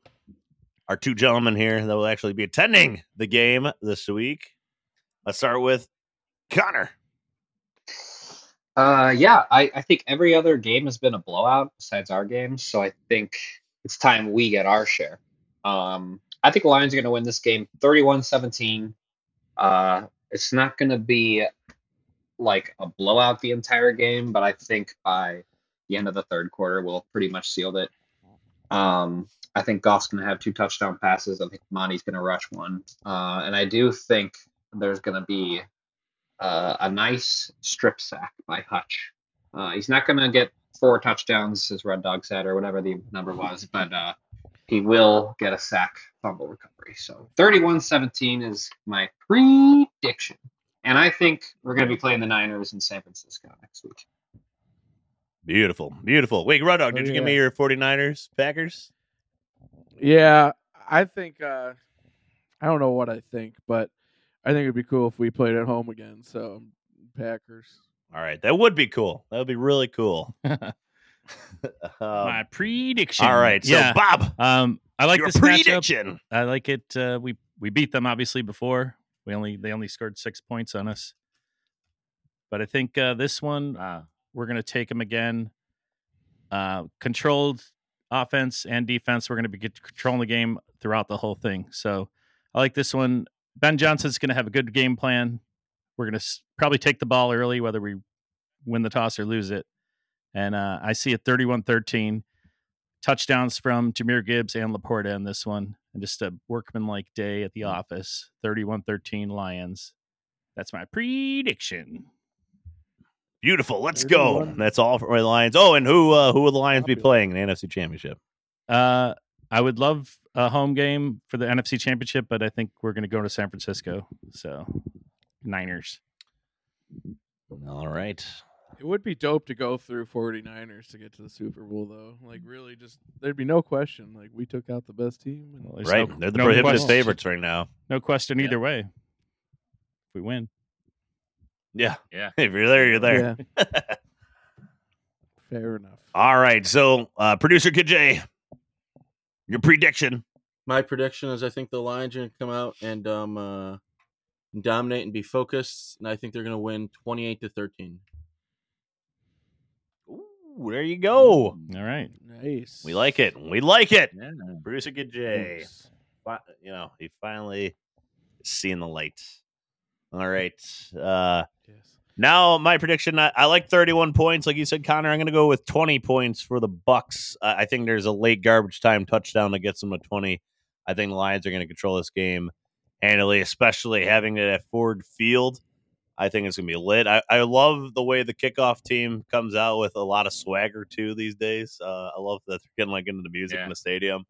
our two gentlemen here that will actually be attending the game this week. Let's start with Connor. Uh, yeah, I, I think every other game has been a blowout besides our games, so I think it's time we get our share. Um, I think Lions are going to win this game 31 17. Uh, it's not going to be like a blowout the entire game, but I think by the end of the third quarter, we'll pretty much sealed it. Um, I think Goff's going to have two touchdown passes. I think Monty's going to rush one. Uh, and I do think there's going to be uh, a nice strip sack by Hutch. Uh, he's not going to get four touchdowns, as Red Dog said, or whatever the number was, but uh, he will get a sack fumble recovery. So 31 17 is my prediction. And I think we're going to be playing the Niners in San Francisco next week. Beautiful, beautiful. Wait, Red Dog, Oh, did you give me your 49ers, Packers? Yeah, I think uh I don't know what I think, but I think it'd be cool if we played at home again. So Packers. All right, that would be cool. That would be really cool. Um, My prediction. all right, so yeah. Bob, Um, I like your this matchup. prediction. I like it. Uh, we we beat them obviously before. We only they only scored six points on us, but I think uh, this one Wow. we're going to take them again. Uh, controlled offense and defense. We're going to be controlling the game throughout the whole thing. So I like this one. Ben Johnson's going to have a good game plan. We're going to s- probably take the ball early, whether we win the toss or lose it. And uh, I see a 31 13 touchdowns from Jahmyr Gibbs and Laporta in this one. And just a workmanlike day at the office 31 13 Lions. That's my prediction. Beautiful. Let's go. That's all for my Lions. Oh, and who uh, who will the Lions be playing in the NFC Championship? Uh, I would love a home game for the NFC Championship, but I think we're going to go to San Francisco. So, Niners. All right. It would be dope to go through 49ers to get to the Super Bowl though. Like really just there'd be no question. Like we took out the best team and Well, Right. no- They're the no prohibitive question- favorites right now. No question Yeah. either way. If we win. Yeah. Yeah. If you're there, you're there. Yeah. Fair enough. All right. So, uh, producer KJ, your prediction. My prediction is I think the Lions are going to come out and um uh, dominate and be focused, and I think they're going to win twenty eight to thirteen. Ooh, there you go. All right. Nice. We like it. We like it. Yeah. Producer KJ. Nice. fi- you know, he finally is seeing the light. All right. Uh Yes. Now my prediction I, I like 31 points like you said Connor I'm going to go with 20 points for the Bucs. I I think there's a late garbage time touchdown that gets them to 20. I think the Lions are going to control this game handily, especially having it at Ford Field. I think it's going to be lit. I, I love the way the kickoff team comes out with a lot of swagger too these days. Uh, I love that they're getting like into the music Yeah. in the stadium.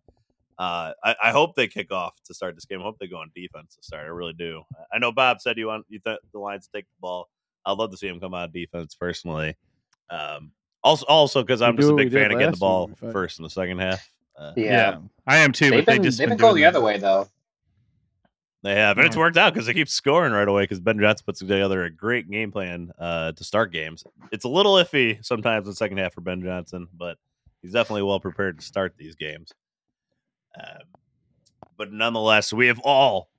Uh, I, I hope they kick off to start this game. I hope they go on defense to start. I really do. I know Bob said you want you th- the Lions to take the ball. I'd love to see him come out of defense personally. Um, also, also because I'm just a big fan of getting the ball week, first in the second half. Uh, Yeah. I am too, They've but been, they just they've been doing going the other way, though. They have, and it's worked out because they keep scoring right away. Because Ben Johnson puts together a great game plan uh, to start games. It's a little iffy sometimes in the second half for Ben Johnson, but he's definitely well prepared to start these games. Um, but nonetheless, we have all,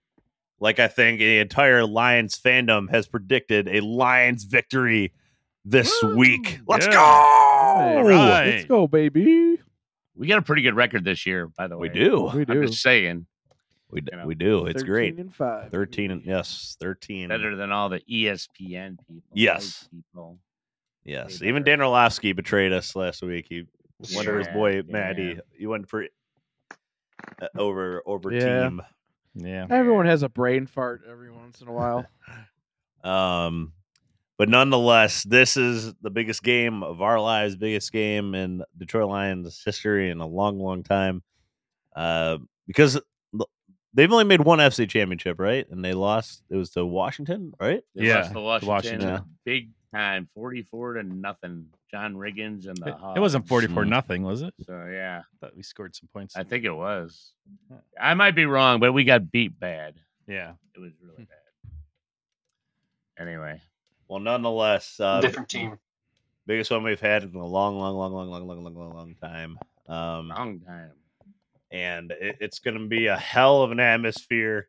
like I think the entire Lions fandom has predicted a Lions victory this Woo! week. Let's Yeah. go! Right. Let's go, baby. We got a pretty good record this year, by the way. We do. We do. I'm just saying, We, d- You know, we do. It's 13 great. And five. 13 and yes, 13. better than all the ESPN people. Yes. People. Yes, even. Dan Orlovsky betrayed us last week. He went to his Yeah, boy yeah. Maddie. He went for uh, over over Yeah. team. Yeah. Everyone has a brain fart every once in a while. Um, but nonetheless, this is the biggest game of our lives, biggest game in Detroit Lions history in a long, long time. Uh, because they've only made one FC championship, right? And they lost. It was to Washington, right? They Yeah, lost to Washington, Washington. Yeah. big time, forty-four to nothing. John Riggins and the It, it wasn't 44 Mm. nothing, was it? So yeah, I thought we scored some points. I think it was. I might be wrong, but we got beat bad. yeah. It was really bad. Anyway, Well, nonetheless, uh, Different team. biggest one we've had in a long, long, long, long, long, long, long, long, long time. Um, long time. and it, it's going to be a hell of an atmosphere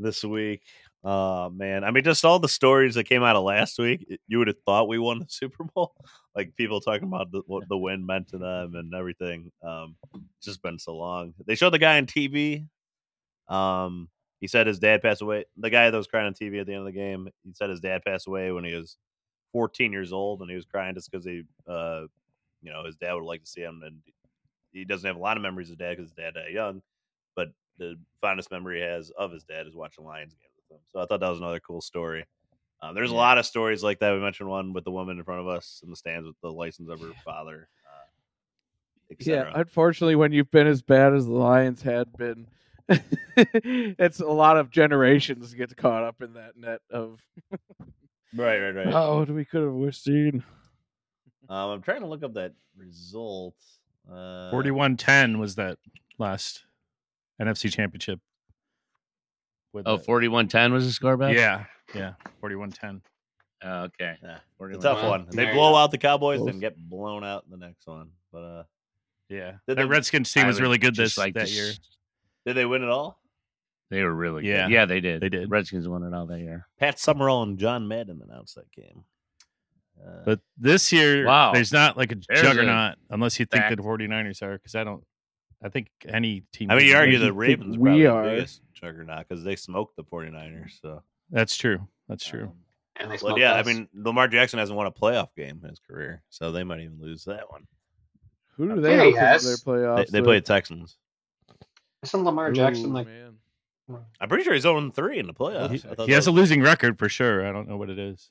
this week. Uh, man, I mean, just all the stories that came out of last week, you would have thought we won the Super Bowl. Like people talking about the, what the win meant to them and everything. Um, it's just been so long. They showed the guy on TV. Um, he said his dad passed away. The guy that was crying on TV at the end of the game, he said his dad passed away when he was 14 years old, and he was crying just because he, uh, you know, his dad would like to see him and he doesn't have a lot of memories of dad because his dad died young, but the fondest memory he has of his dad is watching Lions games with him. So I thought that was another cool story. Um, there's a lot of stories like that. We mentioned one with the woman in front of us in the stands with the license of her father. Uh, Yeah, unfortunately, when you've been as bad as the Lions had been, it's a lot of generations get caught up in that net of right, right, right. oh, what we could have seen. Um, I'm trying to look up that result. Uh, 41-10 was that last NFC Championship. With Oh, the- 41-10 was the score back? yeah, yeah, 41-10 Oh, okay. Yeah, it's a tough Well, one. They blow out the Cowboys, Close. then get blown out in the next one. But uh, Yeah, Did the- Redskins team I was really good this like that to year. did they win it all? They were really good. Yeah. Yeah, they did. They did. Redskins won it all that year. Pat Summerall and John Madden announced that game. Uh, But this year, Wow. there's not like a There's a juggernaut unless you think fact. the 49ers are, because I don't. I think any team. I mean, you argue you the Ravens we probably the are. biggest juggernaut because they smoked the 49ers. So That's true. That's true. um, And they but smoked yeah, I mean, Lamar Jackson hasn't won a playoff game in his career, so they might even lose that one. Who do they Yeah, he open their They, playoffs? they with? play the Texans. isn't Lamar Jackson Ooh, like man. I'm pretty sure he's 0 3 in the playoffs. he, he that has a losing record for sure. I don't know what it is.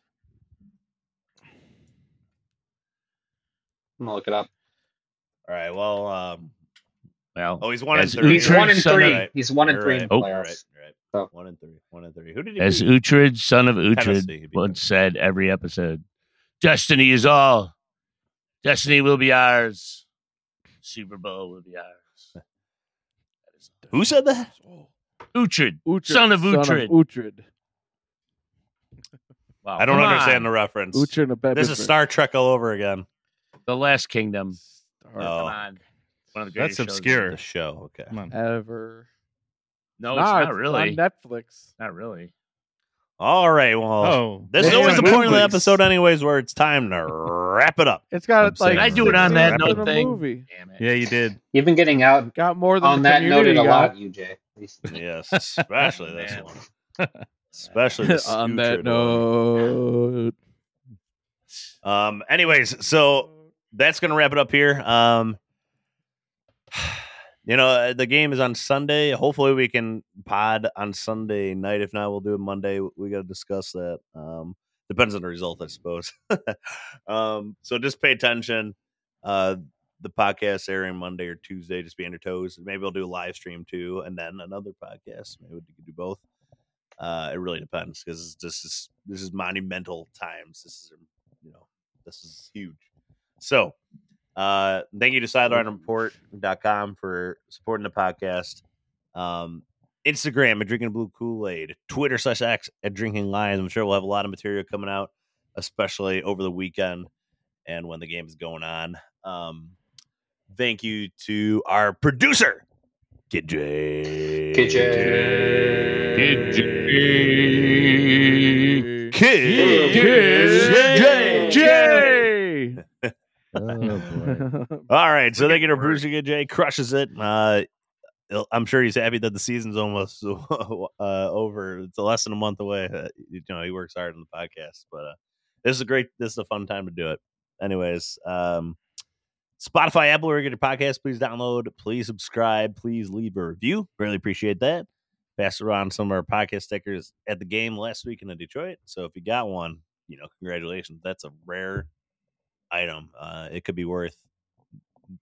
I'm gonna look it up. All right. Well, um, Well, oh, he's one and three. He's Uhtred, one and three. Right. He's one and You're three right. in the Oh. Playoffs. right. Right. So- One and three. One and three. Who did he as beat? Uhtred, son of Tennessee, Uhtred, he once them. said every episode, Destiny is all. Destiny will be ours. Super Bowl will be ours. Who said that? Uhtred, Uhtred, son of Uhtred. Uhtred. Wow, I don't understand on. the reference. Uhtred and a This is Star Trek all over again. The Last Kingdom. Oh. Come on. One of the greatest That's shows obscure. The show. Okay. Come on. ever. No, it's Nah, not really. on Netflix. Not really. All right. Well, Oh, this is always the yeah, point of the episode, anyways, where it's time to wrap it up. It's got I'm like I do it on that note in a thing. Movie. Damn it. yeah, you did. You've been getting out Got more than on that community noted a got. lot, UJ. Yes, especially this one. Especially the on that note. Um. Anyways, so that's gonna wrap it up here. Um. You know, uh, the game is on Sunday. Hopefully, we can pod on Sunday night. If not, we'll do it Monday. We got to discuss that. Um, depends on the result, I suppose. um, so just pay attention. Uh, the podcast airing Monday or Tuesday. Just be on your toes. Maybe we'll do a live stream too, and then another podcast. Maybe we could do both. Uh, it really depends because this is this is monumental times. This is you know this is huge. So uh thank you to sidelinereport.com for supporting the podcast. Um Instagram at drinking blue Kool-Aid, Twitter slash X at drinking lions. I'm sure we'll have a lot of material coming out, especially over the weekend and when the game is going on. Um thank you to our producer, Kid J. Kid J. Kid Kid Kid J. J. Oh, boy. All right, so they get a Word. Bruce Good J crushes it. Uh, I'm sure he's happy that the season's almost uh, over. It's less than a month away. Uh, you know, he works hard on the podcast, but uh, this is a great. This is a fun time to do it. Anyways, um, Spotify, Apple, where you get your podcast, please download, please subscribe, please leave a review. Really appreciate that. Passed around some of our podcast stickers at the game last week in Detroit. So if you got one, you know, congratulations. That's a rare item. Uh, it could be worth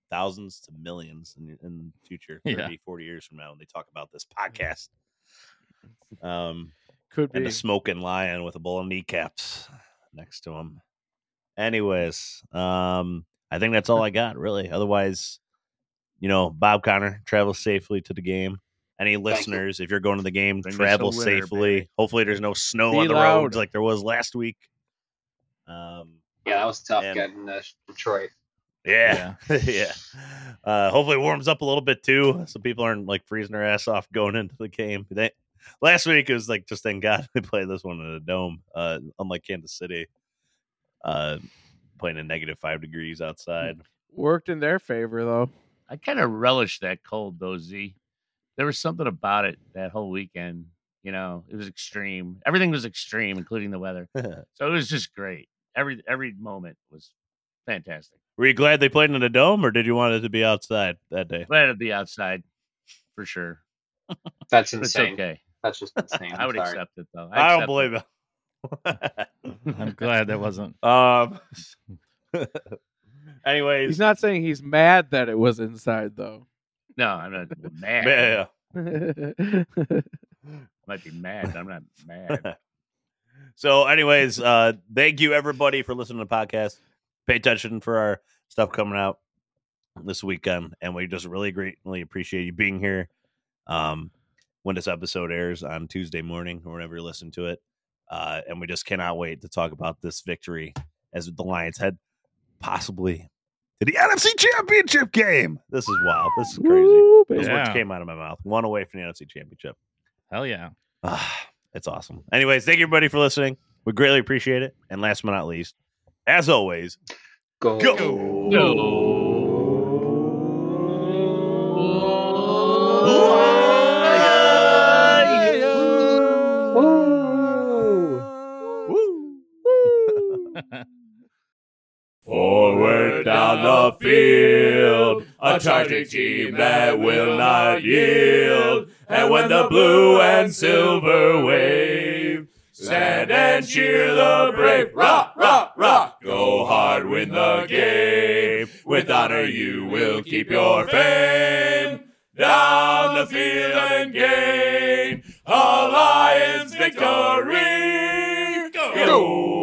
thousands to millions in, in the future, 30, Yeah. 40 years from now when they talk about this podcast. Um, Could and be. the smoking lion with a bowl of kneecaps next to him. Anyways, um, I think that's all I got, really. Otherwise, you know, Bob Connor, travel safely to the game. Any you. listeners, if you're going to the game, Bring travel safely. Hopefully, there's no snow Be on the loud. roads like there was last week. Um, Yeah, that was tough And- getting to Detroit. Yeah, yeah. Uh, hopefully, it warms up a little bit too, so people aren't like freezing their ass off going into the game. They, last week it was like just thank God they played this one in a dome, uh, unlike Kansas City, uh, playing in negative five degrees outside. Worked in their favor though. I kind of relish that cold though, Z. There was something about it that whole weekend. You know, it was extreme. Everything was extreme, including the weather. So it was just great. Every every moment was fantastic. Were you glad they played in the dome, or did you want it to be outside that day? Glad to be outside for sure. That's But it's insane. okay. That's just insane. I would sorry. accept it though. I, don't believe it. it. I'm glad that wasn't. um. anyways, He's not saying he's mad that it was inside though. No, I'm not mad. yeah. I might be mad. I'm not mad. So, anyways, uh, thank you everybody for listening to the podcast. Pay attention for our stuff coming out this weekend, and we just really greatly appreciate you being here. Um, when this episode airs on Tuesday morning or whenever you listen to it, uh, and we just cannot wait to talk about this victory as the Lions head possibly to the NFC Championship game. This is wild. This is crazy. Woo, words Yeah. came out of my mouth. One away from the NFC Championship. Hell yeah. It's awesome. Anyways, thank you everybody for listening. We greatly appreciate it. And last but not least, as always, Go. go. Forward down the field, a charging team that will not yield. And when the blue and silver wave, stand and cheer the brave. Rock, rock, rock. Go hard, win the game. With honor, you will keep your fame. Down the field and gain a Lions victory. Go!